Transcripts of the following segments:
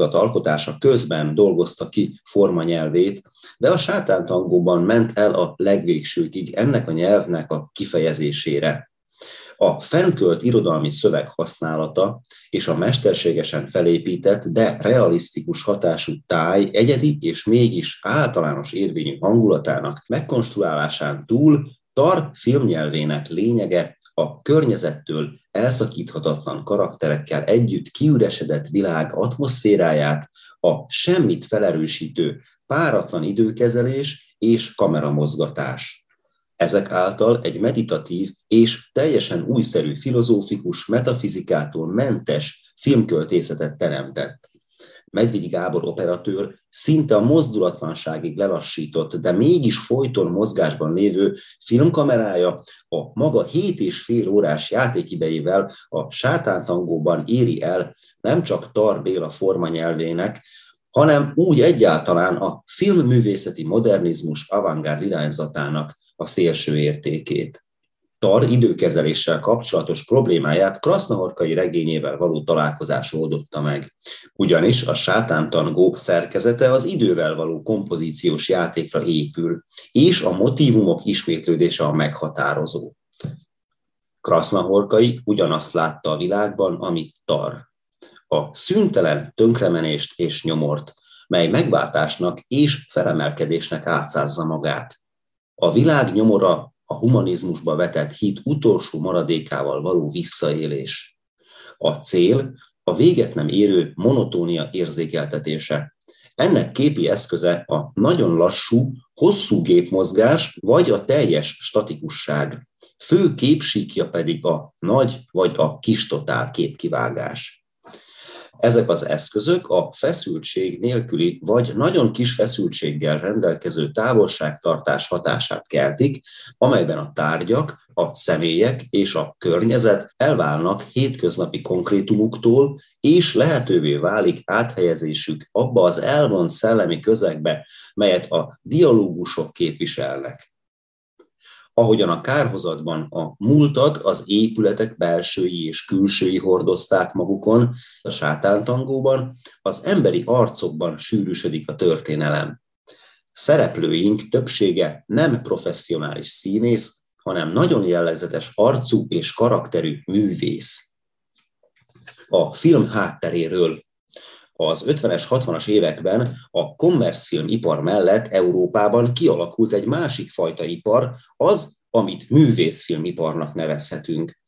A kárhozat alkotása közben dolgozta ki formanyelvét, de a sátántangóban ment el a legvégsőkig ennek a nyelvnek a kifejezésére. A fennkölt irodalmi szöveg használata és a mesterségesen felépített, de realisztikus hatású táj egyedi és mégis általános érvényű hangulatának megkonstruálásán túl Tar filmnyelvének lényege a környezettől elszakíthatatlan karakterekkel együtt kiüresedett világ atmoszféráját, a semmit felerősítő páratlan időkezelés és kameramozgatás. Ezek által egy meditatív és teljesen újszerű filozófikus metafizikától mentes filmköltészetet teremtett. Medvegyi Gábor operatőr szinte a mozdulatlanságig lelassított, de mégis folyton mozgásban lévő filmkamerája a maga 7 és fél órás játékidejével a sátántangóban éri el nem csak Tar Béla formanyelvének, hanem úgy egyáltalán a filmművészeti modernizmus avantgárd irányzatának a szélső értékét. Tar időkezeléssel kapcsolatos problémáját Krasznahorkai regényével való találkozás oldotta meg. Ugyanis a sátántangó szerkezete az idővel való kompozíciós játékra épül, és a motivumok ismétlődése a meghatározó. Krasznahorkai ugyanazt látta a világban, amit Tar. A szüntelen tönkremenést és nyomort, mely megváltásnak és felemelkedésnek átszázza magát. A világ nyomora a humanizmusba vetett hit utolsó maradékával való visszaélés. A cél a véget nem érő monotónia érzékeltetése. Ennek képi eszköze a nagyon lassú, hosszú gépmozgás vagy a teljes statikusság. Fő képsíkja pedig a nagy vagy a kis totál képkivágás. Ezek az eszközök a feszültség nélküli vagy nagyon kis feszültséggel rendelkező távolságtartás hatását keltik, amelyben a tárgyak, a személyek és a környezet elválnak hétköznapi konkrétumuktól, és lehetővé válik áthelyezésük abba az elvont szellemi közegbe, melyet a dialógusok képviselnek ahogyan a kárhozatban a múltat az épületek belsői és külsői hordozták magukon, a sátántangóban az emberi arcokban sűrűsödik a történelem. Szereplőink többsége nem professzionális színész, hanem nagyon jellegzetes arcú és karakterű művész. A film hátteréről az 50-es, 60-as években a kommerszfilm ipar mellett Európában kialakult egy másik fajta ipar, az, amit művészfilmiparnak nevezhetünk.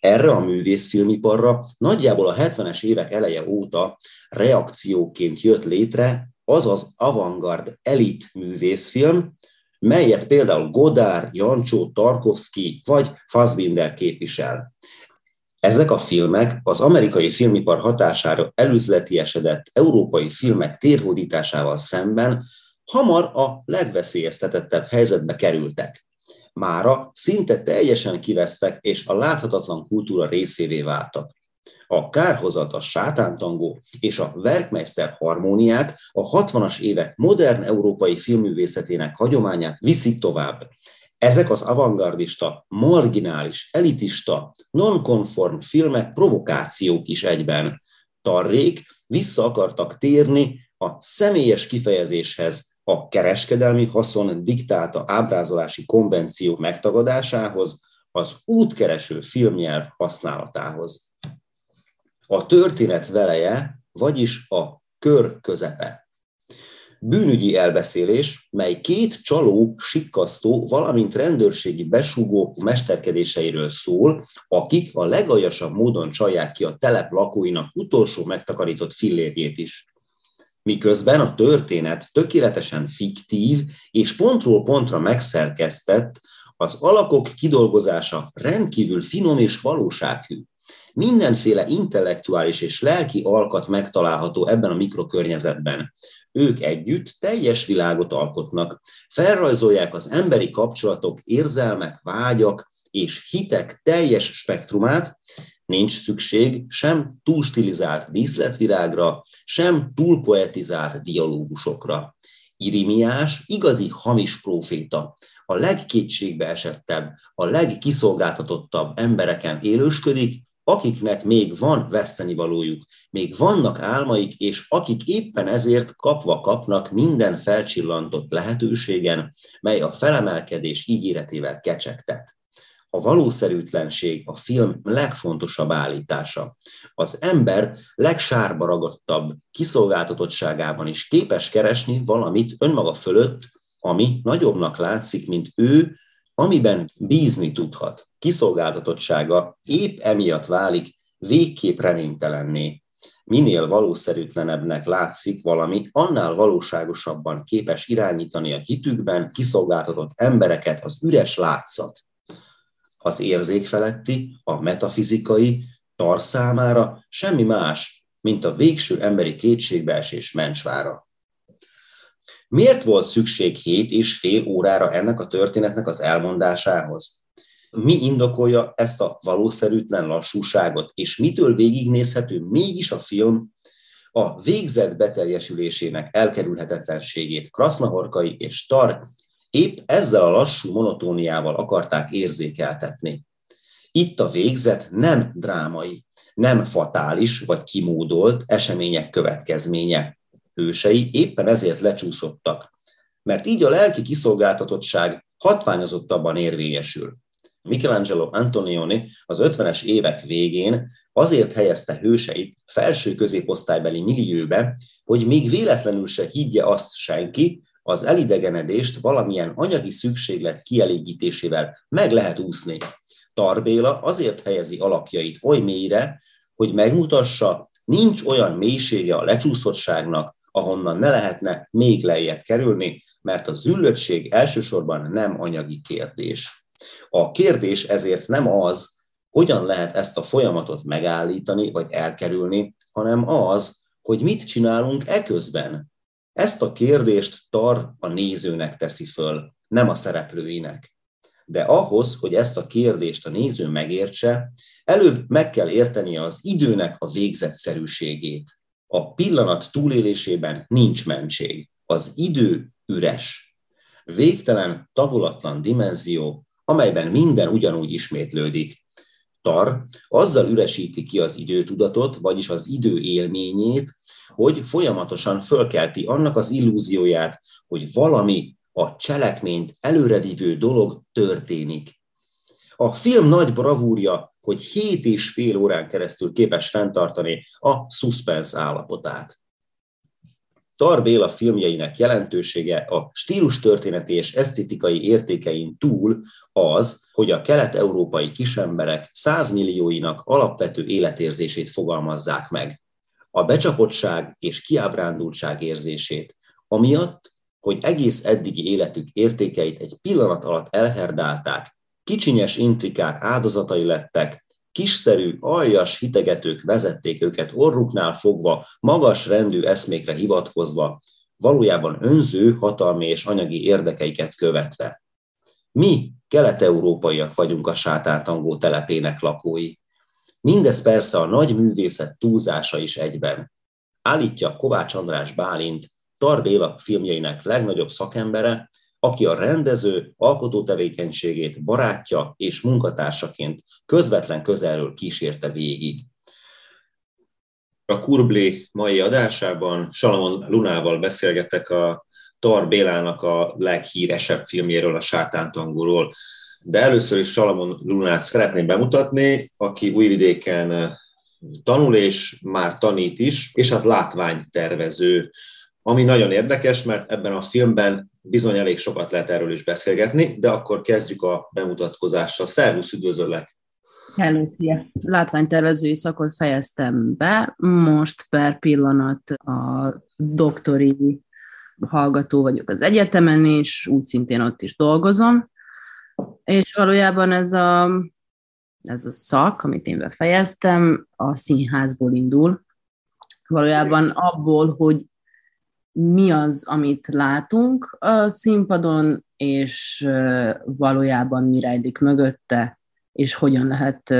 Erre a művészfilmiparra nagyjából a 70-es évek eleje óta reakcióként jött létre az az avantgard elit művészfilm, melyet például Godár, Jancsó, Tarkovsky vagy Fassbinder képvisel. Ezek a filmek az amerikai filmipar hatására előzletiesedett európai filmek térhódításával szemben hamar a legveszélyeztetettebb helyzetbe kerültek. Mára szinte teljesen kivesztek, és a láthatatlan kultúra részévé váltak. A kárhozat, a sátántangó és a Werkmeister harmóniák a 60-as évek modern európai filmművészetének hagyományát viszik tovább. Ezek az avantgardista, marginális, elitista, nonkonform filmek provokációk is egyben. Tarrék vissza akartak térni a személyes kifejezéshez, a kereskedelmi haszon diktálta ábrázolási konvenció megtagadásához, az útkereső filmnyelv használatához. A történet veleje, vagyis a kör közepe. Bűnügyi elbeszélés, mely két csaló, sikkasztó, valamint rendőrségi besúgó mesterkedéseiről szól, akik a legaljasabb módon csalják ki a telep lakóinak utolsó megtakarított fillérjét is. Miközben a történet tökéletesen fiktív és pontról pontra megszerkesztett, az alakok kidolgozása rendkívül finom és valósághű. Mindenféle intellektuális és lelki alkat megtalálható ebben a mikrokörnyezetben. Ők együtt teljes világot alkotnak, felrajzolják az emberi kapcsolatok, érzelmek, vágyak és hitek teljes spektrumát, nincs szükség sem túl stilizált díszletvirágra, sem túl poetizált dialógusokra. Irimiás igazi hamis próféta, a legkétségbe esettebb, a legkiszolgáltatottabb embereken élősködik, akiknek még van vesztenivalójuk, még vannak álmaik, és akik éppen ezért kapva kapnak minden felcsillantott lehetőségen, mely a felemelkedés ígéretével kecsegtet. A valószerűtlenség a film legfontosabb állítása. Az ember legsárba ragadtabb kiszolgáltatottságában is képes keresni valamit önmaga fölött, ami nagyobbnak látszik, mint ő, amiben bízni tudhat. Kiszolgáltatottsága épp emiatt válik végképp reménytelenné. Minél valószerűtlenebbnek látszik valami, annál valóságosabban képes irányítani a hitükben kiszolgáltatott embereket az üres látszat. Az érzék feletti, a metafizikai, tar számára semmi más, mint a végső emberi kétségbeesés mencsvára. Miért volt szükség hét és fél órára ennek a történetnek az elmondásához? Mi indokolja ezt a valószerűtlen lassúságot, és mitől végignézhető mégis a film a végzett beteljesülésének elkerülhetetlenségét Krasznahorkai és Tar épp ezzel a lassú monotóniával akarták érzékeltetni. Itt a végzet nem drámai, nem fatális vagy kimódolt események következménye, hősei éppen ezért lecsúszottak, mert így a lelki kiszolgáltatottság hatványozottabban érvényesül. Michelangelo Antonioni az 50-es évek végén azért helyezte hőseit felső középosztálybeli millióbe, hogy még véletlenül se higgye azt senki, az elidegenedést valamilyen anyagi szükséglet kielégítésével meg lehet úszni. Tarbéla azért helyezi alakjait oly mélyre, hogy megmutassa, nincs olyan mélysége a lecsúszottságnak, ahonnan ne lehetne még lejjebb kerülni, mert a züllöttség elsősorban nem anyagi kérdés. A kérdés ezért nem az, hogyan lehet ezt a folyamatot megállítani vagy elkerülni, hanem az, hogy mit csinálunk eközben. Ezt a kérdést Tar a nézőnek teszi föl, nem a szereplőinek. De ahhoz, hogy ezt a kérdést a néző megértse, előbb meg kell értenie az időnek a végzetszerűségét. A pillanat túlélésében nincs mentség. Az idő üres. Végtelen, tavolatlan dimenzió, amelyben minden ugyanúgy ismétlődik. Tar azzal üresíti ki az időtudatot, vagyis az idő élményét, hogy folyamatosan fölkelti annak az illúzióját, hogy valami a cselekményt előrevívő dolog történik. A film nagy bravúrja hogy 7 és fél órán keresztül képes fenntartani a suspense állapotát. Tar Béla filmjeinek jelentősége a stílus történeti és esztétikai értékein túl az, hogy a kelet-európai kisemberek százmillióinak alapvető életérzését fogalmazzák meg. A becsapottság és kiábrándultság érzését, amiatt, hogy egész eddigi életük értékeit egy pillanat alatt elherdálták, kicsinyes intrikák áldozatai lettek, kiszerű, aljas hitegetők vezették őket orruknál fogva, magas rendű eszmékre hivatkozva, valójában önző, hatalmi és anyagi érdekeiket követve. Mi, kelet-európaiak vagyunk a sátántangó telepének lakói. Mindez persze a nagy művészet túlzása is egyben. Állítja Kovács András Bálint, Tarbéla filmjeinek legnagyobb szakembere, aki a rendező alkotó tevékenységét barátja és munkatársaként közvetlen közelről kísérte végig. A Kurbli mai adásában Salamon Lunával beszélgettek a Tar Bélának a leghíresebb filmjéről, a Sátántangóról. De először is Salamon Lunát szeretném bemutatni, aki újvidéken tanul és már tanít is, és hát látványtervező ami nagyon érdekes, mert ebben a filmben bizony elég sokat lehet erről is beszélgetni, de akkor kezdjük a bemutatkozással. Szervusz, üdvözöllek! Hello, szia! Látványtervezői szakot fejeztem be, most per pillanat a doktori hallgató vagyok az egyetemen, és úgy szintén ott is dolgozom. És valójában ez a, ez a szak, amit én befejeztem, a színházból indul. Valójában abból, hogy mi az, amit látunk a színpadon, és valójában mi rejlik mögötte, és hogyan lehet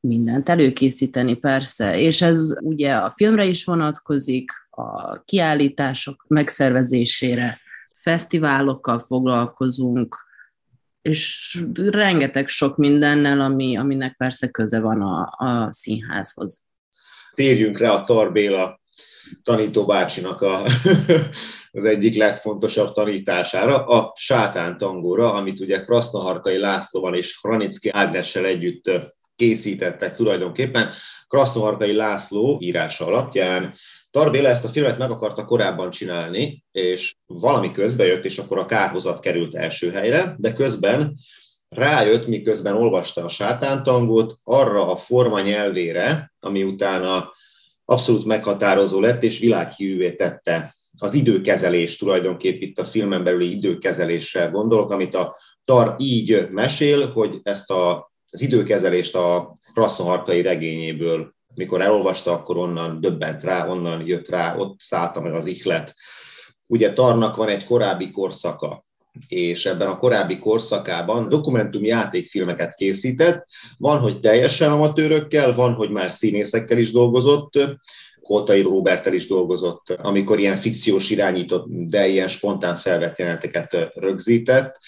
mindent előkészíteni, persze. És ez ugye a filmre is vonatkozik, a kiállítások megszervezésére, fesztiválokkal foglalkozunk, és rengeteg sok mindennel, ami, aminek persze köze van a, a színházhoz. Térjünk rá a Tarbéla tanító bácsinak a, az egyik legfontosabb tanítására, a sátán tangóra, amit ugye Krasznaharkai Lászlóval és Hranicki Ágnessel együtt készítettek tulajdonképpen. Krasznoharkai László írása alapján Tarbéla ezt a filmet meg akarta korábban csinálni, és valami közbe jött, és akkor a kárhozat került első helyre, de közben rájött, miközben olvasta a sátántangót, arra a forma nyelvére, ami utána abszolút meghatározó lett, és világhívűvé tette az időkezelés tulajdonképp itt a filmen belüli időkezeléssel gondolok, amit a Tar így mesél, hogy ezt a, az időkezelést a Krasznoharkai regényéből, mikor elolvasta, akkor onnan döbbent rá, onnan jött rá, ott szállta meg az ihlet. Ugye Tarnak van egy korábbi korszaka, és ebben a korábbi korszakában dokumentum játékfilmeket készített. Van, hogy teljesen amatőrökkel, van, hogy már színészekkel is dolgozott, Kótai Robertel is dolgozott, amikor ilyen fikciós irányított, de ilyen spontán felvett jeleneteket rögzített,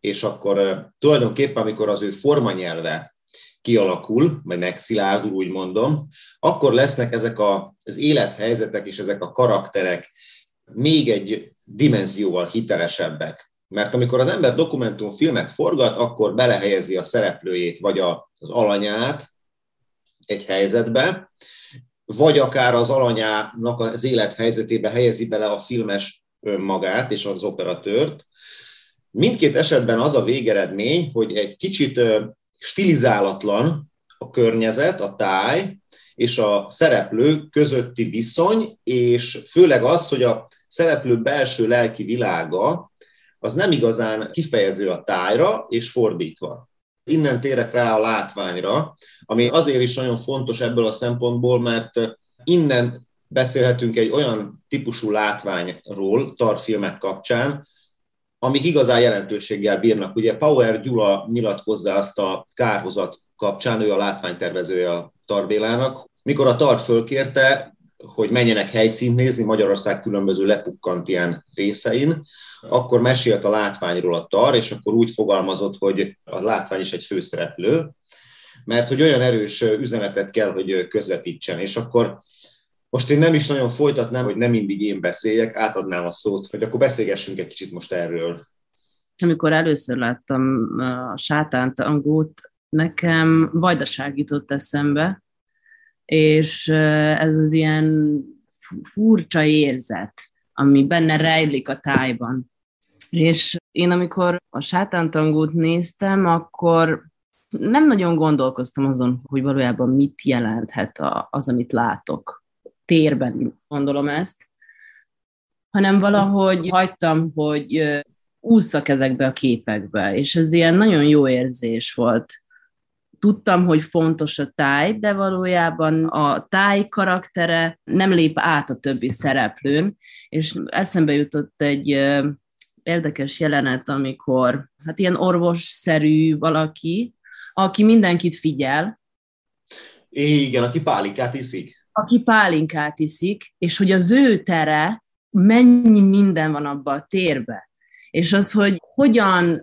és akkor tulajdonképpen, amikor az ő formanyelve kialakul, vagy megszilárdul, úgy mondom, akkor lesznek ezek a, az élethelyzetek és ezek a karakterek még egy dimenzióval hitelesebbek. Mert amikor az ember dokumentumfilmet forgat, akkor belehelyezi a szereplőjét, vagy az alanyát egy helyzetbe, vagy akár az alanyának az élethelyzetébe helyezi bele a filmes önmagát és az operatőrt. Mindkét esetben az a végeredmény, hogy egy kicsit stilizálatlan a környezet, a táj, és a szereplő közötti viszony, és főleg az, hogy a szereplő belső lelki világa az nem igazán kifejező a tájra, és fordítva. Innen térek rá a látványra, ami azért is nagyon fontos ebből a szempontból, mert innen beszélhetünk egy olyan típusú látványról tarfilmek kapcsán, amik igazán jelentőséggel bírnak. Ugye Power Gyula nyilatkozza azt a kárhozat kapcsán, ő a látványtervezője a Tarbélának. Mikor a Tar fölkérte, hogy menjenek helyszínt nézni Magyarország különböző lepukkant ilyen részein, akkor mesélt a látványról a tar, és akkor úgy fogalmazott, hogy a látvány is egy főszereplő, mert hogy olyan erős üzenetet kell, hogy közvetítsen. És akkor most én nem is nagyon folytatnám, hogy nem mindig én beszéljek, átadnám a szót, hogy akkor beszélgessünk egy kicsit most erről. Amikor először láttam a sátánt angót, nekem vajdaság jutott eszembe, és ez az ilyen furcsa érzet, ami benne rejlik a tájban. És én amikor a sátántangót néztem, akkor nem nagyon gondolkoztam azon, hogy valójában mit jelenthet az, amit látok. Térben gondolom ezt, hanem valahogy hagytam, hogy ússzak ezekbe a képekbe, és ez ilyen nagyon jó érzés volt tudtam, hogy fontos a táj, de valójában a táj karaktere nem lép át a többi szereplőn, és eszembe jutott egy érdekes jelenet, amikor hát ilyen orvosszerű valaki, aki mindenkit figyel. Igen, aki pálinkát iszik. Aki pálinkát iszik, és hogy az ő tere, mennyi minden van abban a térbe. És az, hogy hogyan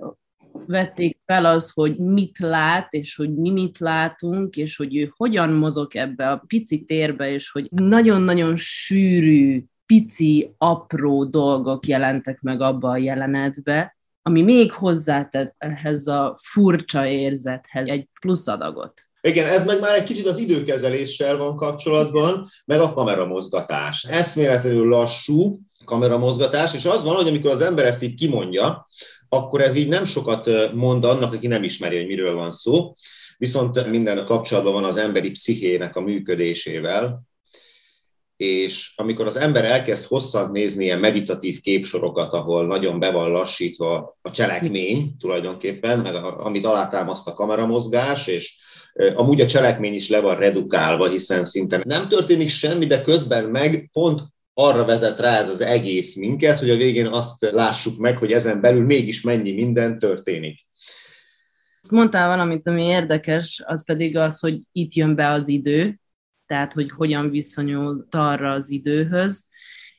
vették fel az, hogy mit lát, és hogy mi mit látunk, és hogy ő hogyan mozog ebbe a pici térbe, és hogy nagyon-nagyon sűrű, pici, apró dolgok jelentek meg abba a jelenetbe, ami még hozzátett ehhez a furcsa érzethez egy plusz adagot. Igen, ez meg már egy kicsit az időkezeléssel van kapcsolatban, meg a kameramozgatás. Eszméletlenül lassú kameramozgatás, és az van, hogy amikor az ember ezt így kimondja, akkor ez így nem sokat mond annak, aki nem ismeri, hogy miről van szó, viszont minden kapcsolatban van az emberi pszichének a működésével, és amikor az ember elkezd hosszan nézni ilyen meditatív képsorokat, ahol nagyon be van lassítva a cselekmény tulajdonképpen, meg a, amit alátámaszt a kameramozgás, és amúgy a cselekmény is le van redukálva, hiszen szinte nem történik semmi, de közben meg pont arra vezet rá ez az egész minket, hogy a végén azt lássuk meg, hogy ezen belül mégis mennyi minden történik. Mondtál valamit, ami érdekes, az pedig az, hogy itt jön be az idő, tehát hogy hogyan viszonyul arra az időhöz,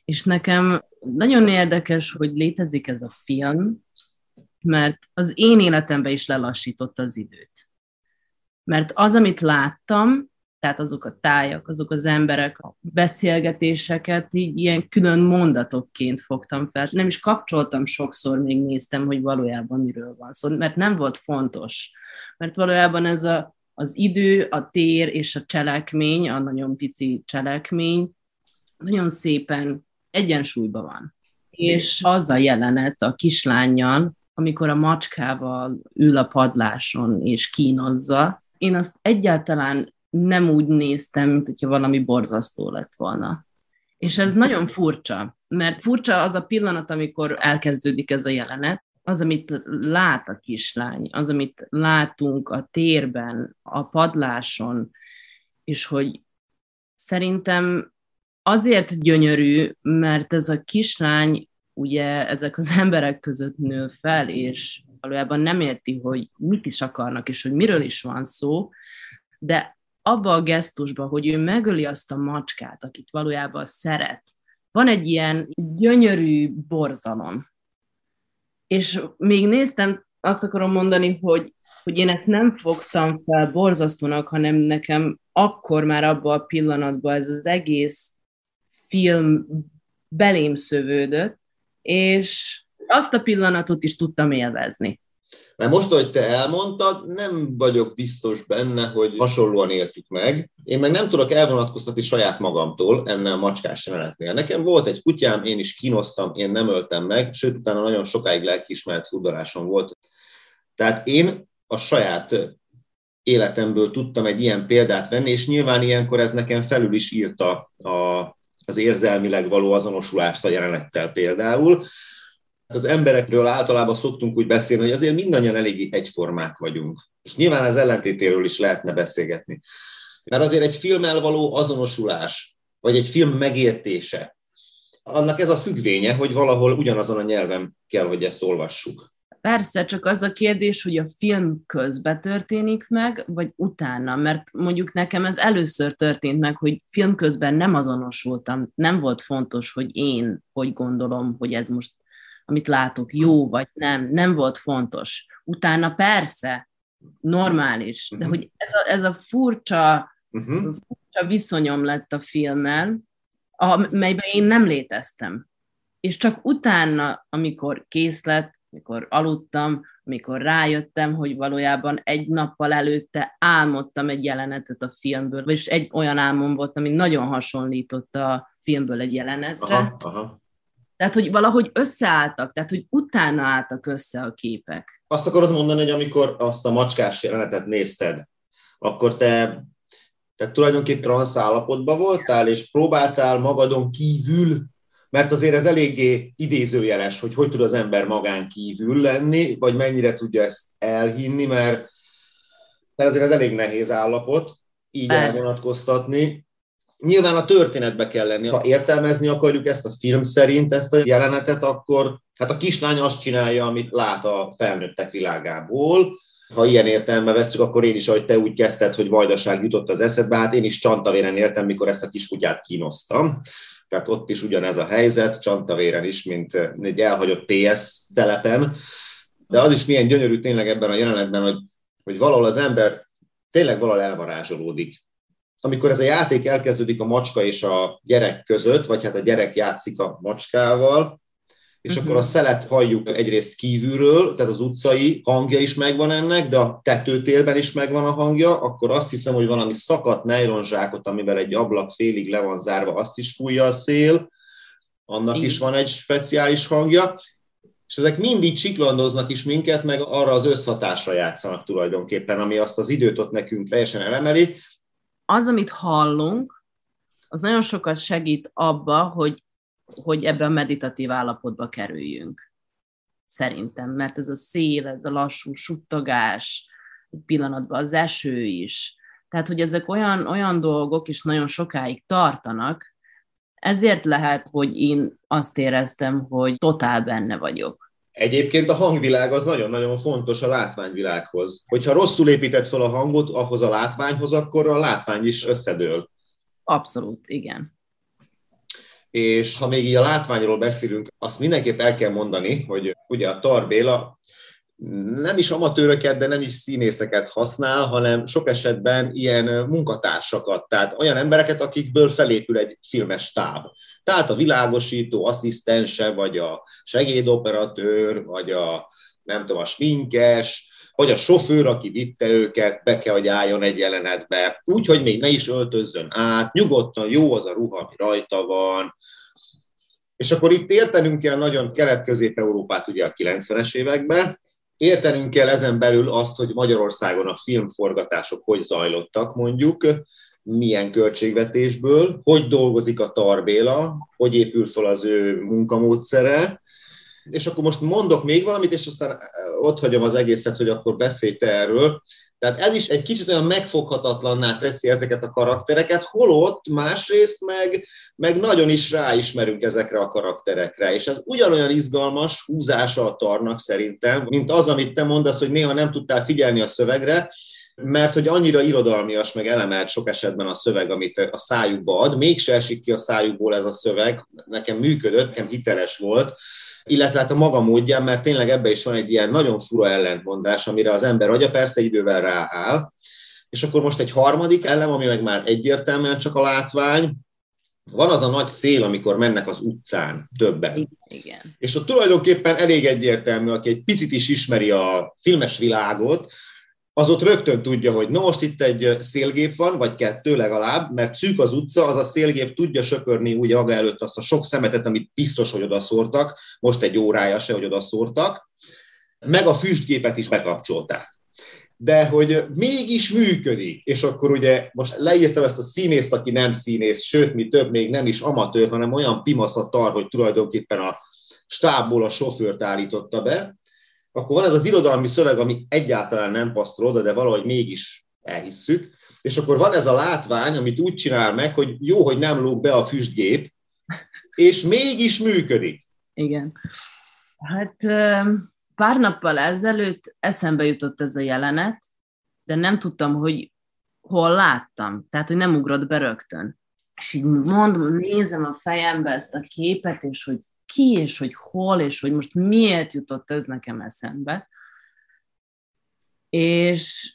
és nekem nagyon érdekes, hogy létezik ez a film, mert az én életemben is lelassított az időt. Mert az, amit láttam, tehát azok a tájak, azok az emberek, a beszélgetéseket így ilyen külön mondatokként fogtam fel. Nem is kapcsoltam sokszor, még néztem, hogy valójában miről van szó, mert nem volt fontos. Mert valójában ez a, az idő, a tér és a cselekmény, a nagyon pici cselekmény nagyon szépen egyensúlyban van. És az a jelenet a kislányjal, amikor a macskával ül a padláson és kínozza, én azt egyáltalán nem úgy néztem, mint hogyha valami borzasztó lett volna. És ez nagyon furcsa, mert furcsa az a pillanat, amikor elkezdődik ez a jelenet, az, amit lát a kislány, az, amit látunk a térben, a padláson, és hogy szerintem azért gyönyörű, mert ez a kislány ugye ezek az emberek között nő fel, és valójában nem érti, hogy mit is akarnak, és hogy miről is van szó, de abba a gesztusba, hogy ő megöli azt a macskát, akit valójában szeret, van egy ilyen gyönyörű borzalom. És még néztem, azt akarom mondani, hogy, hogy én ezt nem fogtam fel borzasztónak, hanem nekem akkor már abban a pillanatban ez az egész film belém szövődött, és azt a pillanatot is tudtam élvezni. Mert most, hogy te elmondtad, nem vagyok biztos benne, hogy hasonlóan éltük meg. Én meg nem tudok elvonatkoztatni saját magamtól ennél a macskás jelenetnél. Nekem volt egy kutyám, én is kínosztam, én nem öltem meg, sőt, utána nagyon sokáig lelkiismert fuddalásom volt. Tehát én a saját életemből tudtam egy ilyen példát venni, és nyilván ilyenkor ez nekem felül is írta a, az érzelmileg való azonosulást a jelenettel például. Az emberekről általában szoktunk úgy beszélni, hogy azért mindannyian eléggé egyformák vagyunk. És nyilván az ellentétéről is lehetne beszélgetni. Mert azért egy filmmel való azonosulás, vagy egy film megértése, annak ez a függvénye, hogy valahol ugyanazon a nyelven kell, hogy ezt olvassuk. Persze, csak az a kérdés, hogy a film közben történik meg, vagy utána, mert mondjuk nekem ez először történt meg, hogy film közben nem azonosultam, nem volt fontos, hogy én hogy gondolom, hogy ez most amit látok, jó vagy nem, nem volt fontos. Utána persze, normális, de uh-huh. hogy ez a, ez a furcsa, uh-huh. furcsa viszonyom lett a filmmel, melyben én nem léteztem. És csak utána, amikor kész lett, amikor aludtam, amikor rájöttem, hogy valójában egy nappal előtte álmodtam egy jelenetet a filmből, vagyis egy olyan álmom volt, ami nagyon hasonlított a filmből egy jelenetre. Aha, aha. Tehát, hogy valahogy összeálltak, tehát, hogy utána álltak össze a képek. Azt akarod mondani, hogy amikor azt a macskás jelenetet nézted, akkor te, te tulajdonképpen transz állapotban voltál, és próbáltál magadon kívül, mert azért ez eléggé idézőjeles, hogy hogy tud az ember magán kívül lenni, vagy mennyire tudja ezt elhinni, mert, mert azért ez elég nehéz állapot, így Persze. elvonatkoztatni. Nyilván a történetbe kell lenni. Ha értelmezni akarjuk ezt a film szerint, ezt a jelenetet, akkor hát a kislány azt csinálja, amit lát a felnőttek világából. Ha ilyen értelme veszük, akkor én is, ahogy te úgy kezdted, hogy vajdaság jutott az eszedbe, hát én is csantavéren értem, mikor ezt a kiskutyát kínosztam. Tehát ott is ugyanez a helyzet, csantavéren is, mint egy elhagyott TS telepen. De az is milyen gyönyörű tényleg ebben a jelenetben, hogy, hogy valahol az ember tényleg valahol elvarázsolódik amikor ez a játék elkezdődik a macska és a gyerek között, vagy hát a gyerek játszik a macskával, és uh-huh. akkor a szelet halljuk egyrészt kívülről, tehát az utcai hangja is megvan ennek, de a tetőtérben is megvan a hangja, akkor azt hiszem, hogy valami szakadt nejlonzsákot, amivel egy ablak félig le van zárva, azt is fújja a szél, annak Igen. is van egy speciális hangja, és ezek mindig csiklandoznak is minket, meg arra az összhatásra játszanak tulajdonképpen, ami azt az időt ott nekünk teljesen elemeli. Az, amit hallunk, az nagyon sokat segít abba, hogy, hogy ebbe a meditatív állapotba kerüljünk. Szerintem, mert ez a szél, ez a lassú suttogás, egy pillanatban az eső is. Tehát, hogy ezek olyan, olyan dolgok, és nagyon sokáig tartanak, ezért lehet, hogy én azt éreztem, hogy totál benne vagyok. Egyébként a hangvilág az nagyon-nagyon fontos a látványvilághoz. Hogyha rosszul épített fel a hangot ahhoz a látványhoz, akkor a látvány is összedől. Abszolút, igen. És ha még így a látványról beszélünk, azt mindenképp el kell mondani, hogy ugye a Tarbéla nem is amatőröket, de nem is színészeket használ, hanem sok esetben ilyen munkatársakat, tehát olyan embereket, akikből felépül egy filmes táv. Tehát a világosító asszisztense, vagy a segédoperatőr, vagy a nem tudom, a sminkes, vagy a sofőr, aki vitte őket, be kell, hogy álljon egy jelenetbe, úgy, hogy még ne is öltözzön át, nyugodtan jó az a ruha, ami rajta van, és akkor itt értenünk kell nagyon kelet-közép-európát ugye a 90-es években, Értenünk kell ezen belül azt, hogy Magyarországon a filmforgatások hogy zajlottak mondjuk, milyen költségvetésből, hogy dolgozik a Tarbéla, hogy épül fel az ő munkamódszere, és akkor most mondok még valamit, és aztán ott hagyom az egészet, hogy akkor beszélj te erről. Tehát ez is egy kicsit olyan megfoghatatlanná teszi ezeket a karaktereket, holott másrészt meg, meg nagyon is ráismerünk ezekre a karakterekre, és ez ugyanolyan izgalmas húzása a tarnak szerintem, mint az, amit te mondasz, hogy néha nem tudtál figyelni a szövegre, mert hogy annyira irodalmias, meg elemelt sok esetben a szöveg, amit a szájukba ad, mégse esik ki a szájukból ez a szöveg, nekem működött, nekem hiteles volt, illetve hát a maga módján, mert tényleg ebbe is van egy ilyen nagyon fura ellentmondás, amire az ember agya persze idővel rááll, és akkor most egy harmadik elem, ami meg már egyértelműen csak a látvány, van az a nagy szél, amikor mennek az utcán többen. Igen. És ott tulajdonképpen elég egyértelmű, aki egy picit is ismeri a filmes világot, az ott rögtön tudja, hogy na most itt egy szélgép van, vagy kettő legalább, mert szűk az utca, az a szélgép tudja söpörni ugye maga előtt azt a sok szemetet, amit biztos, hogy odaszórtak, most egy órája se, hogy odaszórtak, meg a füstgépet is bekapcsolták. De hogy mégis működik, és akkor ugye most leírtam ezt a színészt, aki nem színész, sőt, mi több még nem is amatőr, hanem olyan pimasz a tar, hogy tulajdonképpen a stábból a sofőrt állította be, akkor van ez az irodalmi szöveg, ami egyáltalán nem passzol oda, de valahogy mégis elhisszük, és akkor van ez a látvány, amit úgy csinál meg, hogy jó, hogy nem lóg be a füstgép, és mégis működik. Igen. Hát pár nappal ezelőtt eszembe jutott ez a jelenet, de nem tudtam, hogy hol láttam, tehát, hogy nem ugrott be rögtön. És így mondom, nézem a fejembe ezt a képet, és hogy ki, és hogy hol, és hogy most miért jutott ez nekem eszembe. És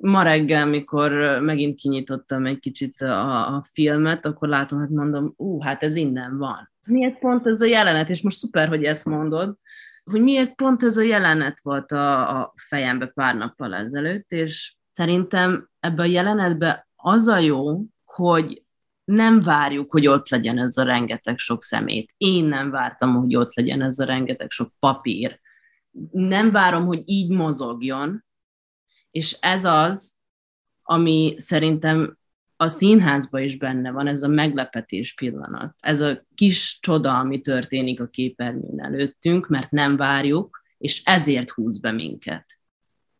ma reggel, mikor megint kinyitottam egy kicsit a, a filmet, akkor látom, hogy mondom, ú, hát ez innen van. Miért pont ez a jelenet, és most szuper, hogy ezt mondod, hogy miért pont ez a jelenet volt a, a fejembe pár nappal ezelőtt, és szerintem ebbe a jelenetbe az a jó, hogy nem várjuk, hogy ott legyen ez a rengeteg sok szemét. Én nem vártam, hogy ott legyen ez a rengeteg sok papír. Nem várom, hogy így mozogjon, és ez az, ami szerintem a színházban is benne van, ez a meglepetés pillanat. Ez a kis csoda, ami történik a képernyőn előttünk, mert nem várjuk, és ezért húz be minket.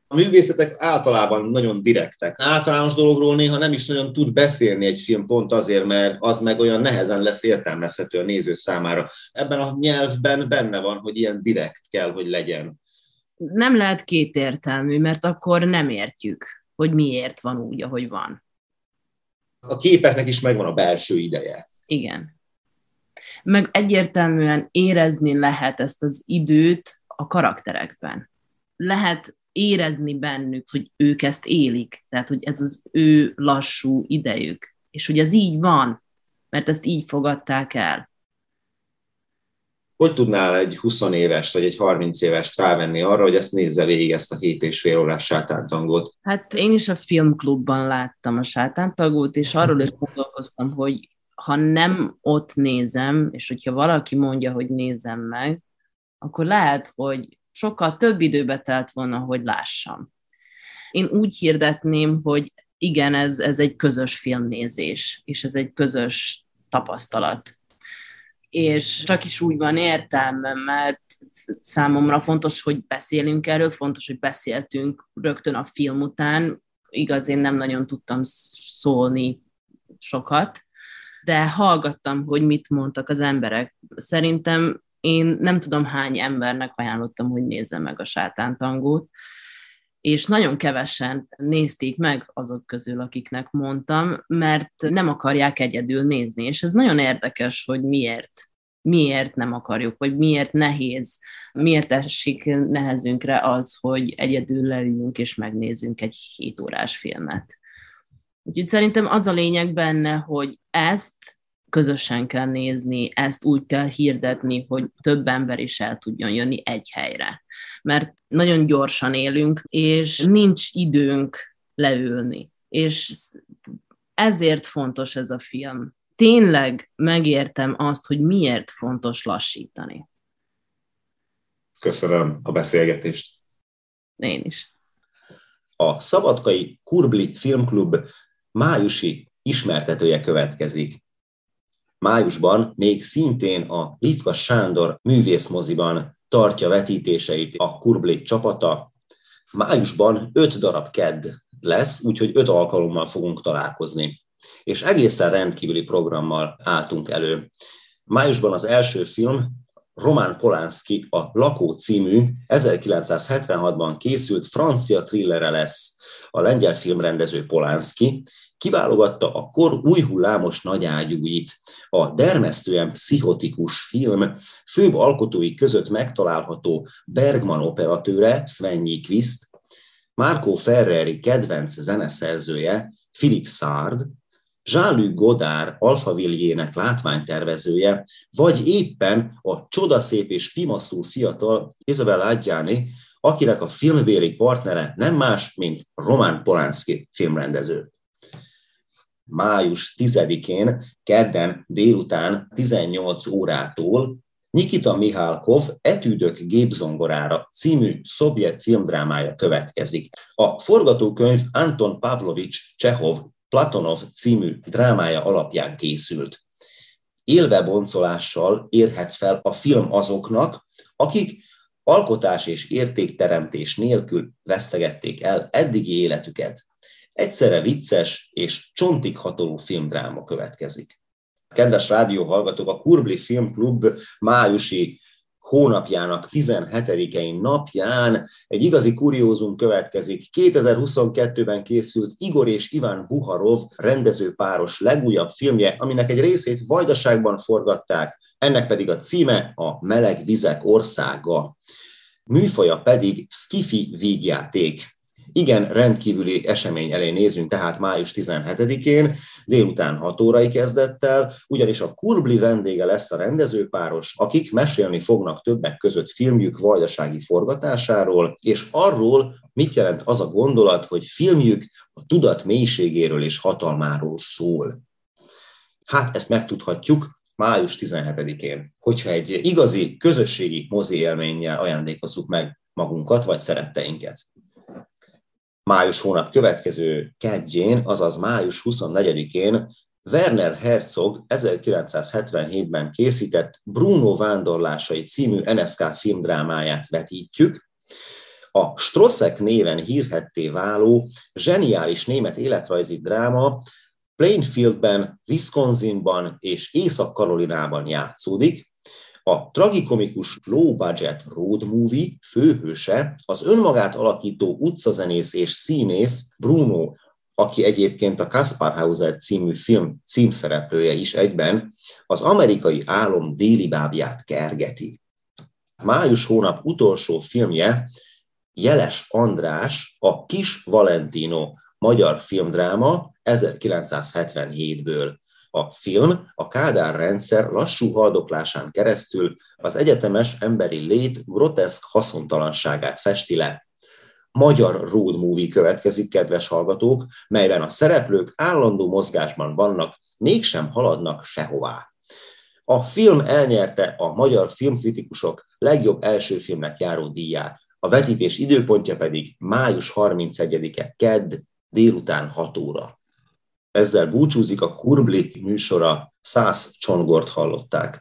A művészetek általában nagyon direktek. Általános dologról néha nem is nagyon tud beszélni egy film pont azért, mert az meg olyan nehezen lesz értelmezhető a néző számára. Ebben a nyelvben benne van, hogy ilyen direkt kell, hogy legyen. Nem lehet kétértelmű, mert akkor nem értjük, hogy miért van úgy, ahogy van. A képeknek is megvan a belső ideje. Igen. Meg egyértelműen érezni lehet ezt az időt a karakterekben. Lehet érezni bennük, hogy ők ezt élik, tehát hogy ez az ő lassú idejük, és hogy ez így van, mert ezt így fogadták el. hogy tudnál egy 20 éves vagy egy 30 éves rávenni arra, hogy ezt nézze végig ezt a 7 és fél órás sátántangot? Hát én is a filmklubban láttam a sátántangot, és arról is gondolkoztam, hogy ha nem ott nézem, és hogyha valaki mondja, hogy nézem meg, akkor lehet, hogy sokkal több időbe telt volna, hogy lássam. Én úgy hirdetném, hogy igen, ez, ez egy közös filmnézés, és ez egy közös tapasztalat. És csak is úgy van értelme, mert számomra fontos, hogy beszélünk erről, fontos, hogy beszéltünk rögtön a film után. Igaz, én nem nagyon tudtam szólni sokat, de hallgattam, hogy mit mondtak az emberek. Szerintem én nem tudom hány embernek ajánlottam, hogy nézze meg a sátántangót, és nagyon kevesen nézték meg azok közül, akiknek mondtam, mert nem akarják egyedül nézni, és ez nagyon érdekes, hogy miért miért nem akarjuk, vagy miért nehéz, miért esik nehezünkre az, hogy egyedül leüljünk és megnézzünk egy 7 órás filmet. Úgyhogy szerintem az a lényeg benne, hogy ezt közösen kell nézni, ezt úgy kell hirdetni, hogy több ember is el tudjon jönni egy helyre. Mert nagyon gyorsan élünk, és nincs időnk leülni. És ezért fontos ez a film. Tényleg megértem azt, hogy miért fontos lassítani. Köszönöm a beszélgetést. Én is. A Szabadkai Kurbli Filmklub májusi ismertetője következik májusban még szintén a Litka Sándor művészmoziban tartja vetítéseit a Kurbli csapata. Májusban öt darab kedd lesz, úgyhogy öt alkalommal fogunk találkozni. És egészen rendkívüli programmal álltunk elő. Májusban az első film Román Polánszki a Lakó című 1976-ban készült francia thrillere lesz. A lengyel filmrendező Polánszki kiválogatta a kor új hullámos nagyágyúit. A dermesztően pszichotikus film főbb alkotói között megtalálható Bergman operatőre, Sven Nyikvist, Marco Ferreri kedvenc zeneszerzője, Philip Sard, Jean-Luc Godard alfavilljének látványtervezője, vagy éppen a csodaszép és pimaszul fiatal Isabel Adjani, akinek a filmvéli partnere nem más, mint Roman Polanski filmrendező május 10-én, kedden délután 18 órától Nikita Mihálkov Etűdök gépzongorára című szovjet filmdrámája következik. A forgatókönyv Anton Pavlovich Csehov Platonov című drámája alapján készült. Élve boncolással érhet fel a film azoknak, akik alkotás és értékteremtés nélkül vesztegették el eddigi életüket. Egyszerre vicces és csontig hatoló filmdráma következik. Kedves rádióhallgatók, a Kurbli Filmklub májusi hónapjának 17-i napján egy igazi kuriózum következik. 2022-ben készült Igor és Iván Buharov rendezőpáros legújabb filmje, aminek egy részét Vajdaságban forgatták, ennek pedig a címe a Meleg Vizek országa. Műfaja pedig skifi vígjáték. Igen, rendkívüli esemény elé nézünk, tehát május 17-én, délután 6 órai kezdettel, ugyanis a Kurbli vendége lesz a rendezőpáros, akik mesélni fognak többek között filmjük vajdasági forgatásáról, és arról, mit jelent az a gondolat, hogy filmjük a tudat mélységéről és hatalmáról szól. Hát ezt megtudhatjuk május 17-én, hogyha egy igazi közösségi mozi élménnyel ajándékozzuk meg magunkat vagy szeretteinket május hónap következő kedjén, azaz május 24-én Werner Herzog 1977-ben készített Bruno vándorlásai című NSK filmdrámáját vetítjük. A Strosszek néven hírhetté váló, zseniális német életrajzi dráma Plainfieldben, Wisconsinban és Észak-Karolinában játszódik, a tragikomikus low-budget road movie főhőse az önmagát alakító utcazenész és színész Bruno, aki egyébként a Kaspar Hauser című film címszereplője is egyben, az amerikai álom déli bábját kergeti. Május hónap utolsó filmje Jeles András, a Kis Valentino magyar filmdráma 1977-ből. A film a Kádár rendszer lassú haldoklásán keresztül az egyetemes emberi lét groteszk haszontalanságát festi le. Magyar road movie következik, kedves hallgatók, melyben a szereplők állandó mozgásban vannak, mégsem haladnak sehová. A film elnyerte a magyar filmkritikusok legjobb első filmnek járó díját, a vetítés időpontja pedig május 31-e, kedd, délután 6 óra. Ezzel búcsúzik a Kurbli műsora, száz csongort hallották.